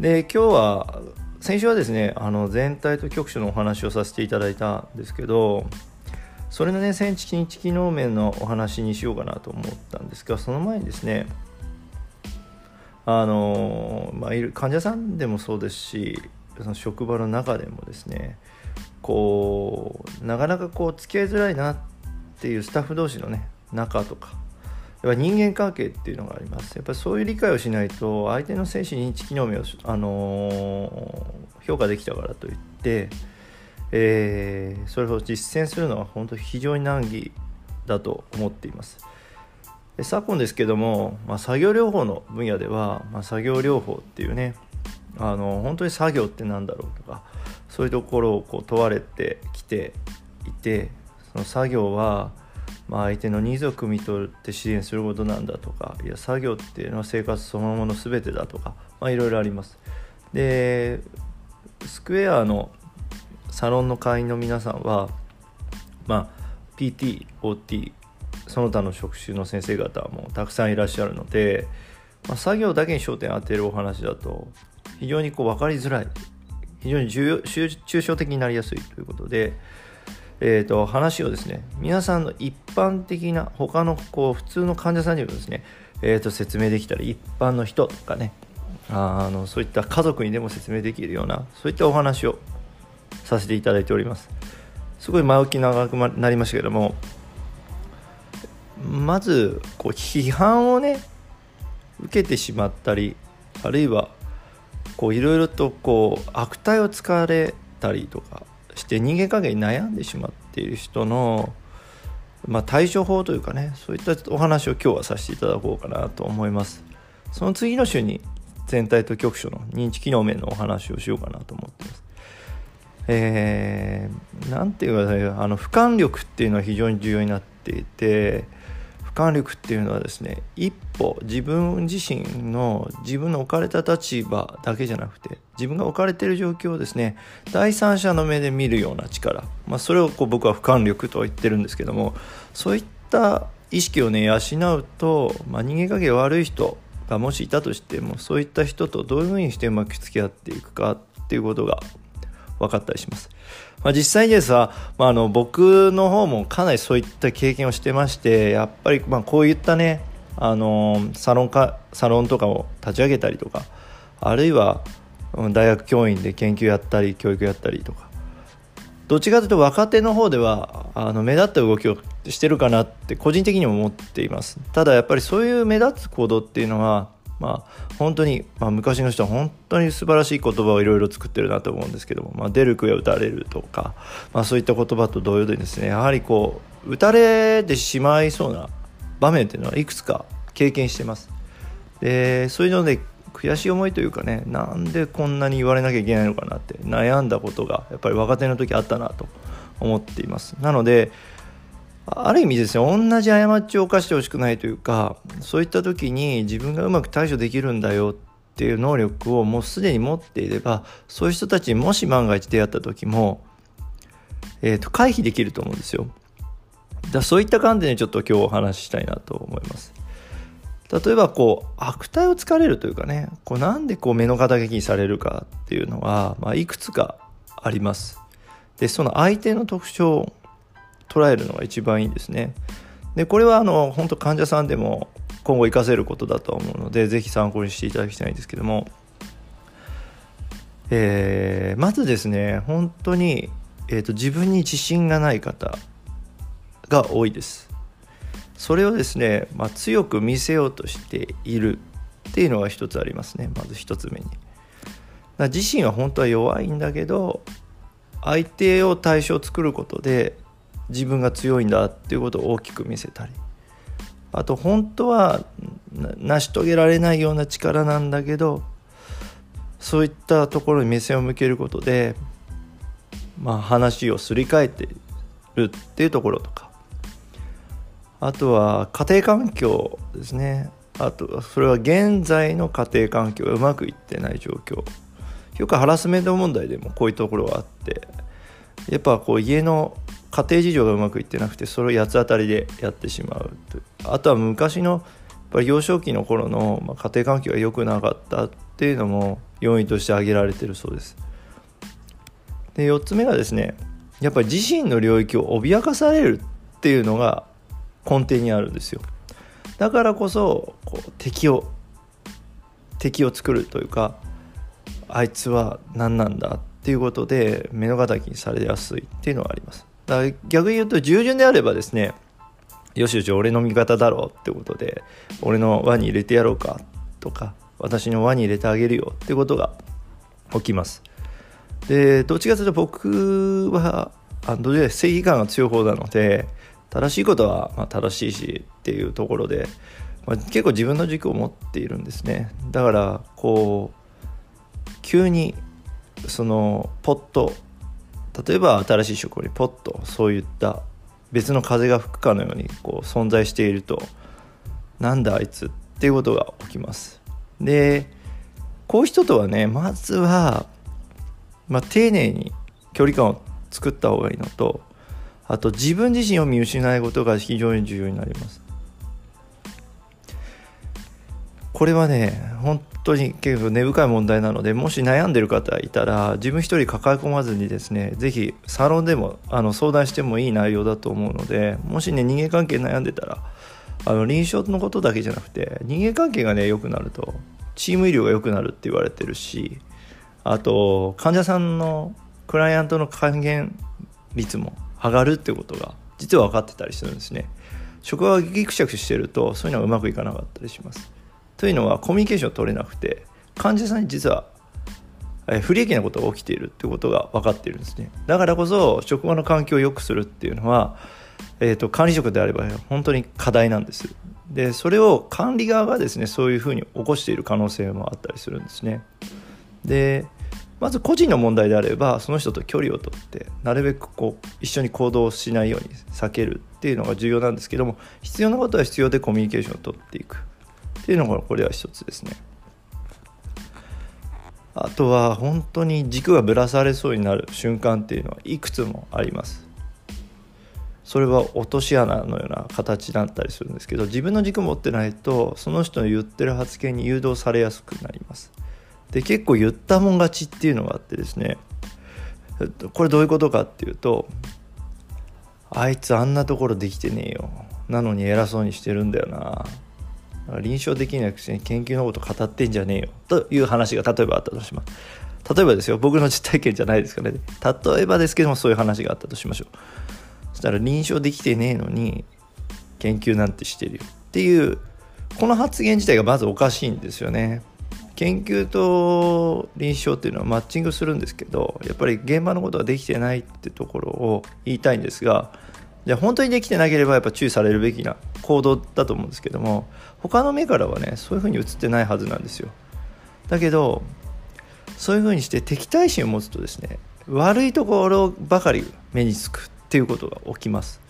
で今日は先週はですねあの全体と局所のお話をさせていただいたんですけどそれのね線知認知機能面のお話にしようかなと思ったんですがその前にですねあのまあ、いる患者さんでもそうですしその職場の中でもですねこうなかなかこう付き合いづらいなっていうスタッフ同士のね仲とかやっぱ人間関係っていうのがあります。やっぱりそういう理解をしないと相手の精神認知機能を、あのー、評価できたからといって、えー、それを実践するのは本当非常に難儀だと思っています。昨今ですけども、まあ、作業療法の分野では、まあ、作業療法っていうねあの本当に作業って何だろうとかそういうところをこう問われてきていてその作業はまあ、相手のニーズを汲み取って支援することなんだとかいや作業っていうのは生活そのもの全てだとか、まあ、いろいろあります。でスクエアのサロンの会員の皆さんは、まあ、PT、OT その他の職種の先生方もたくさんいらっしゃるので、まあ、作業だけに焦点を当てるお話だと非常にこう分かりづらい。非常に重要抽象的になりやすいということで、えーと、話をですね皆さんの一般的な他のこう普通の患者さんにもですね、えーと、説明できたら一般の人とかねあのそういった家族にでも説明できるようなそういったお話をさせていただいております。すごい前置き長くなりましたけどもまずこう批判をね受けてしまったりあるいはこういろいろとこう悪態をつかれたりとかして人間関係に悩んでしまっている人の、まあ、対処法というかねそういったお話を今日はさせていただこうかなと思います。その次の週に全体と局所の認知機能面のお話をしようかなと思ってます。えー、なんていうか、ね、あの俯瞰力っていうのは非常に重要になっていて観力っていうのはですね一歩自分自身の自分の置かれた立場だけじゃなくて自分が置かれている状況をですね第三者の目で見るような力、まあ、それをこう僕は俯瞰力と言ってるんですけどもそういった意識をね養うと、まあ、人間関係悪い人がもしいたとしてもそういった人とどういうふうにしてうまく付き合っていくかっていうことが分かったりします。まあ、実際にですは、まあ、あの僕の方もかなりそういった経験をしてましてやっぱりまこういったねあのサロンかサロンとかを立ち上げたりとかあるいは大学教員で研究やったり教育やったりとかどっちかというと若手の方ではあの目立った動きをしてるかなって個人的にも思っています。ただやっぱりそういう目立つ行動っていうのはまあ、本当に、まあ、昔の人は本当に素晴らしい言葉をいろいろ作ってるなと思うんですけども、まあ、出る杭は打たれるとか、まあ、そういった言葉と同様でですねやはりこう打たれてしまいそうな場面っていうのはいくつか経験してます。でそういうので悔しい思いというかねなんでこんなに言われなきゃいけないのかなって悩んだことがやっぱり若手の時あったなと思っています。なのである意味ですね同じ過ちを犯してほしくないというかそういった時に自分がうまく対処できるんだよっていう能力をもうすでに持っていればそういう人たちにもし万が一出会った時も、えー、と回避できると思うんですよ。だそういった観点でちょっと今日お話ししたいなと思います。例えばこう悪態をつかれるというかねこうなんでこう目の敵にされるかっていうのは、まあ、いくつかあります。でその相手の特徴捉えるのが一番いいですね。でこれはあの本当患者さんでも今後活かせることだと思うので是非参考にしていただきたいんですけども、えー、まずですね本当に、えーと、自分に自信がない方が多いです。それをですね、まあ、強く見せようとしているっていうのが一つありますねまず一つ目に。自身は本当は弱いんだけど相手を対象を作ることで自分が強いんだっていうことを大きく見せたり。あと本当は成し遂げられないような力なんだけどそういったところに目線を向けることで、まあ、話をすり替えてるっていうところとか。あとは家庭環境ですね。あとそれは現在の家庭環境がうまくいってない状況。よくハラスメント問題でもこういうところがあってやっぱこう家の家庭事情がうまくいってなくてそれを八つ当たりでやってしまうあとは昔のやっぱり幼少期の頃の、まあ、家庭環境が良くなかったっていうのも要因として挙げられてるそうです。で4つ目がですねやっぱり自身の領域を脅かされるっていうのが根底にあるんですよ。だからこそこう敵を敵を作るというかあいつは何なんだっていうことで目の敵にされやすいっていうのはあります。逆に言うと従順であればですねよしよし俺の味方だろうってことで俺の輪に入れてやろうかとか私の輪に入れてあげるよってことが起きます。でどっちかというと僕はあど正義感が強い方なので正しいことはま正しいしっていうところで、まあ、結構自分の軸を持っているんですね。だからこう急にそのポット例えば新しい職場にポッとそういった別の風が吹くかのようにこう存在しているとなんだあいつっていうことが起きます。でこういう人とはねまずは、まあ、丁寧に距離感を作った方がいいのとあと自分自身を見失ないことが非常に重要になります。これはね本当に結構根深い問題なのでもし悩んでる方いたら自分一人抱え込まずにですね是非サロンでもあの相談してもいい内容だと思うのでもしね人間関係悩んでたらあの臨床のことだけじゃなくて人間関係がね良くなるとチーム医療が良くなるって言われてるしあと患者さんのクライアントの還元率も上がるってことが実は分かってたりするんですね。職場がギクシャクしてるとそういうのがうまくいかなかったりします。というのはコミュニケーションを取れなくて患者さんに実は不利益なことが起きているってことが分かっているんですね。だからこそ職場の環境を良くするっていうのは、えーと、管理職であれば本当に課題なんです。でそれを管理側がですねそういうふうに起こしている可能性もあったりするんですね。でまず個人の問題であればその人と距離をとってなるべくこう一緒に行動しないように避けるっていうのが重要なんですけども必要なことは必要でコミュニケーションをとっていく。っていうのがこれは一つですね。あとは本当に軸がぶらされそうになる瞬間っていうのはいくつもあります。それは落とし穴のような形だったりするんですけど自分の軸持ってないとその人の言ってる発言に誘導されやすくなります。で結構言ったもん勝ちっていうのがあってですね。これどういうことかっていうとあいつあんなところできてねえよ。なのに偉そうにしてるんだよな。臨床できなくて研究のこと語ってんじゃねえよ。という話が例えばあったとします。例えばですよ。僕の実体験じゃないですかね。例えばですけどもそういう話があったとしましょう。そしたら臨床できてねえのに研究なんてしてるよ。っていうこの発言自体がまずおかしいんですよね。研究と臨床っていうのはマッチングするんですけどやっぱり現場のことができてないってところを言いたいんですがじゃあ本当にできてなければやっぱ注意されるべきな行動だと思うんですけども他の目からはねそういうふうに映ってないはずなんですよ。だけどそういうふうにして敵対心を持つとですね悪いところばかり目につくっていうことが起きます。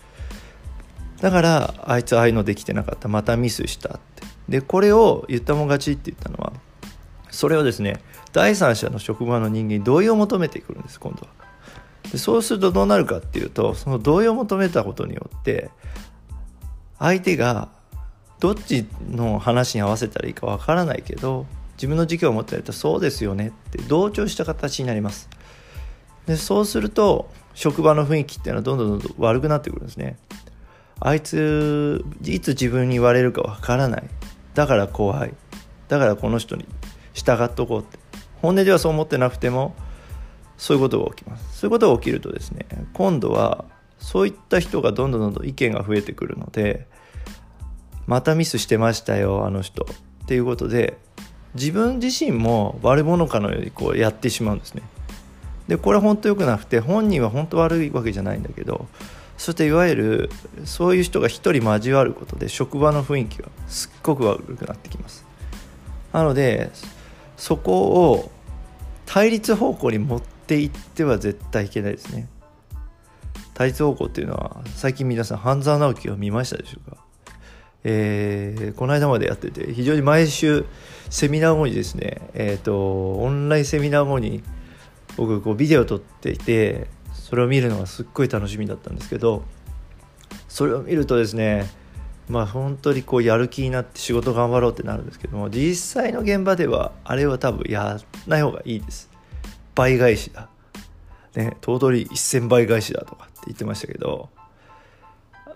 だからあいつああいうのできてなかったまたミスしたって。でこれを言ったもん勝ちって言ったのはそれをですね第三者の職場の人間に同意を求めてくるんです今度は。でそうするとどうなるかっていうとその同意を求めたことによって相手がどっちの話に合わせたらいいかわからないけど自分の時期を持ってるとそうですよねって同調した形になります。でそうすると職場の雰囲気っていうのはどんどんどんどん悪くなってくるんですね。あいついつ自分に言われるかわからない。だから怖い。だからこの人に従っとこうって。本音ではそう思ってなくてもそういうことが起きます。そういうことが起きるとですね今度はそういった人がどんどんどんどん意見が増えてくるのでまたミスしてましたよあの人。っていうことで自分自身も悪者かのようにこうやってしまうんですね。でこれ本当良くなくて本人は本当悪いわけじゃないんだけどそしていわゆるそういう人が一人交わることで職場の雰囲気がすっごく悪くなってきます。なのでそこを対立方向に持ってっていっては絶対いけないですね。対立方向っていうのは最近皆さん半沢直樹を見ましたでしょうか？えー、この間までやってて非常に毎週セミナー後にですね。えっ、ー、とオンラインセミナー後に僕こうビデオ撮っていてそれを見るのがすっごい楽しみだったんですけどそれを見るとですねまあ本当にこうやる気になって仕事頑張ろうってなるんですけども実際の現場ではあれは多分やらない方がいいです。倍返しだ。ね頭取1000倍返しだとかって言ってましたけど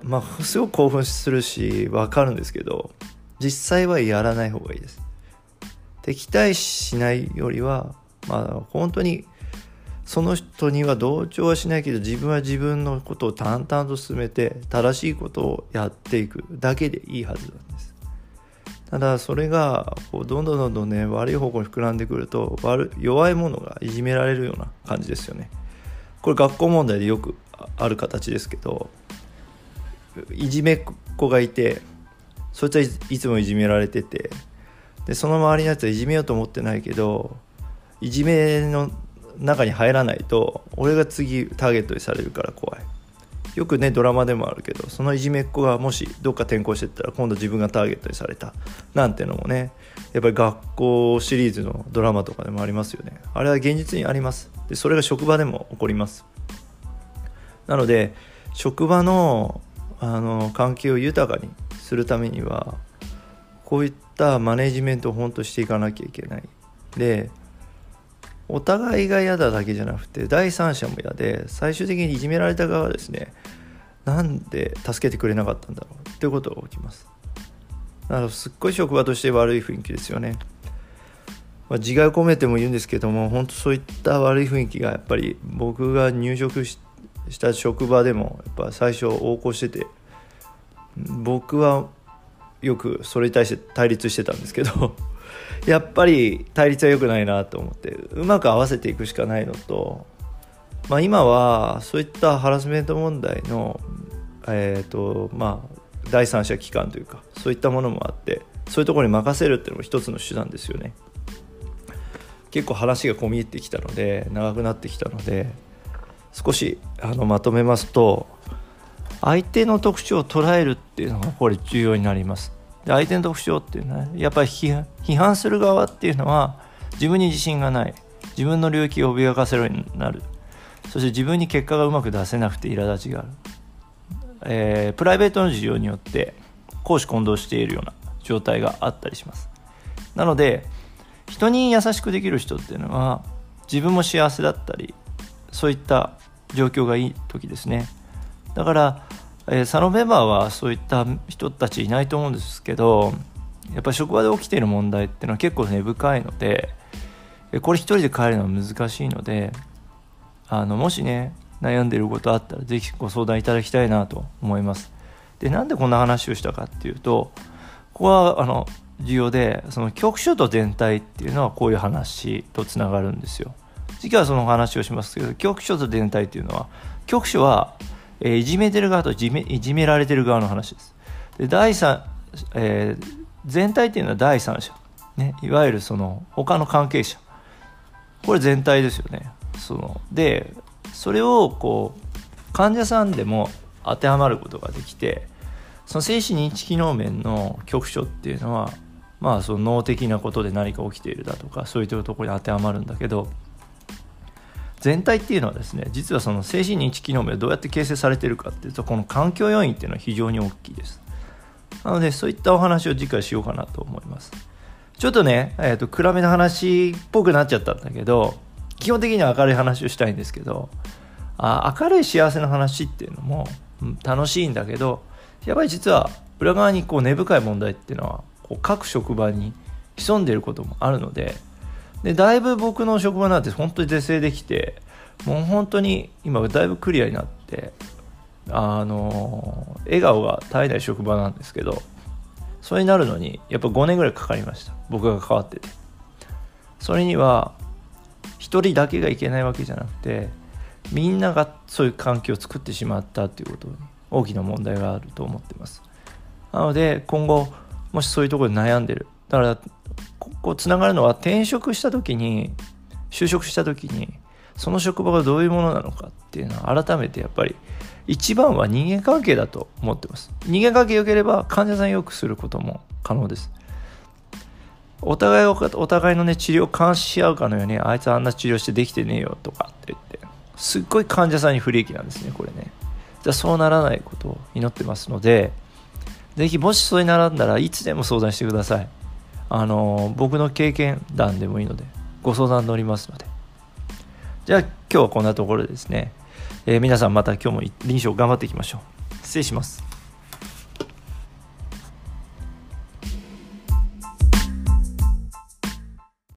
まあすごく興奮するし分かるんですけど実際はやらない方がいいです。敵対しないよりはまあ本当にその人には同調はしないけど自分は自分のことを淡々と進めて正しいことをやっていくだけでいいはずなんです。ただそれがこうどんどんどんどんね悪い方向に膨らんでくると悪弱いものがいじめられるような感じですよね。これ学校問題でよくある形ですけどいじめっ子がいてそいつはいつもいじめられててでその周りのやつはいじめようと思ってないけどいじめの中に入らないと俺が次ターゲットにされるから怖い。よくねドラマでもあるけどそのいじめっ子がもしどっか転校してったら今度自分がターゲットにされたなんてのもねやっぱり学校シリーズのドラマとかでもありますよね。あれは現実にあります。でそれが職場でも起こります。なので職場のあの関係を豊かにするためにはこういったマネジメントを本当していかなきゃいけない。でお互いが嫌だだけじゃなくて第三者も嫌で最終的にいじめられた側はですねなんで助けてくれなかったんだろう？っていうことが起きます。だからすっごい職場として悪い雰囲気ですよね、まあ、自害を込めても言うんですけども本当そういった悪い雰囲気がやっぱり僕が入職した職場でもやっぱ最初横行してて僕はよくそれに対して対立してたんですけどやっぱり対立は良くないなと思ってうまく合わせていくしかないのと、まあ、今はそういったハラスメント問題の、えーとまあ、第三者機関というかそういったものもあってそういうところに任せるっていうのも一つの手段ですよね。結構話が込み入ってきたので長くなってきたので少しあのまとめますと相手の特徴を捉えるっていうのがこれ重要になります。で相手の特徴っていうのはやっぱり批判する側っていうのは自分に自信がない。自分の領域を脅かせるようになる。そして自分に結果がうまく出せなくて苛立ちがある、えー、プライベートの事情によって公私混同しているような状態があったりします。なので人に優しくできる人っていうのは自分も幸せだったりそういった状況がいい時ですね。だからえー、サロンメンバーはそういった人たちいないと思うんですけどやっぱり職場で起きている問題っていうのは結構根深いのでこれ一人で変えるのは難しいのであのもしね悩んでることあったら是非ご相談いただきたいなと思いますでなんでこんな話をしたかっていうとここはあの重要でその局所と全体っていうのはこういう話とつながるんですよ次はその話をしますけど局所と全体っていうのは局所はえー、いじめてる側といじめいじめられてる側の話です。で第三、えー、全体っていうのは第三者、ね、いわゆるその他の関係者これ全体ですよね。そのでそれをこう患者さんでも当てはまることができてその精神認知機能面の局所っていうのはまあその脳的なことで何か起きているだとかそういったところに当てはまるんだけど全体っていうのはですね実はその精神認知機能がどうやって形成されてるかっていうとこの環境要因っていうのは非常に大きいです。なのでそういったお話を次回しようかなと思います。ちょっとね、えーと、暗めの話っぽくなっちゃったんだけど基本的には明るい話をしたいんですけどあ明るい幸せな話っていうのも、楽しいんだけどやっぱり実は裏側にこう根深い問題っていうのはこう各職場に潜んでいることもあるのででだいぶ僕の職場なんて本当に是正できてもう本当に今だいぶクリアになってあの笑顔が絶えない職場なんですけどそれになるのにやっぱ5年ぐらいかかりました。僕が関わってて。それには1人だけがいけないわけじゃなくてみんながそういう環境を作ってしまったっていうことに大きな問題があると思ってます。なので今後もしそういうところで悩んでる。だからこうつながるのは転職した時に就職した時にその職場がどういうものなのかっていうのは改めてやっぱり一番は人間関係だと思ってます。人間関係良ければ患者さん良くすることも可能です。お互いお互いのね治療を監視し合うかのようにあいつあんな治療してできてねえよとかって言ってすっごい患者さんに不利益なんですねこれね。じゃあそうならないことを祈ってますのでぜひもしそれに並んだらいつでも相談してください。あの僕の経験談でもいいのでご相談乗りますので。じゃあ今日はこんなところでですね、えー、皆さんまた今日も臨床頑張っていきましょう。失礼します。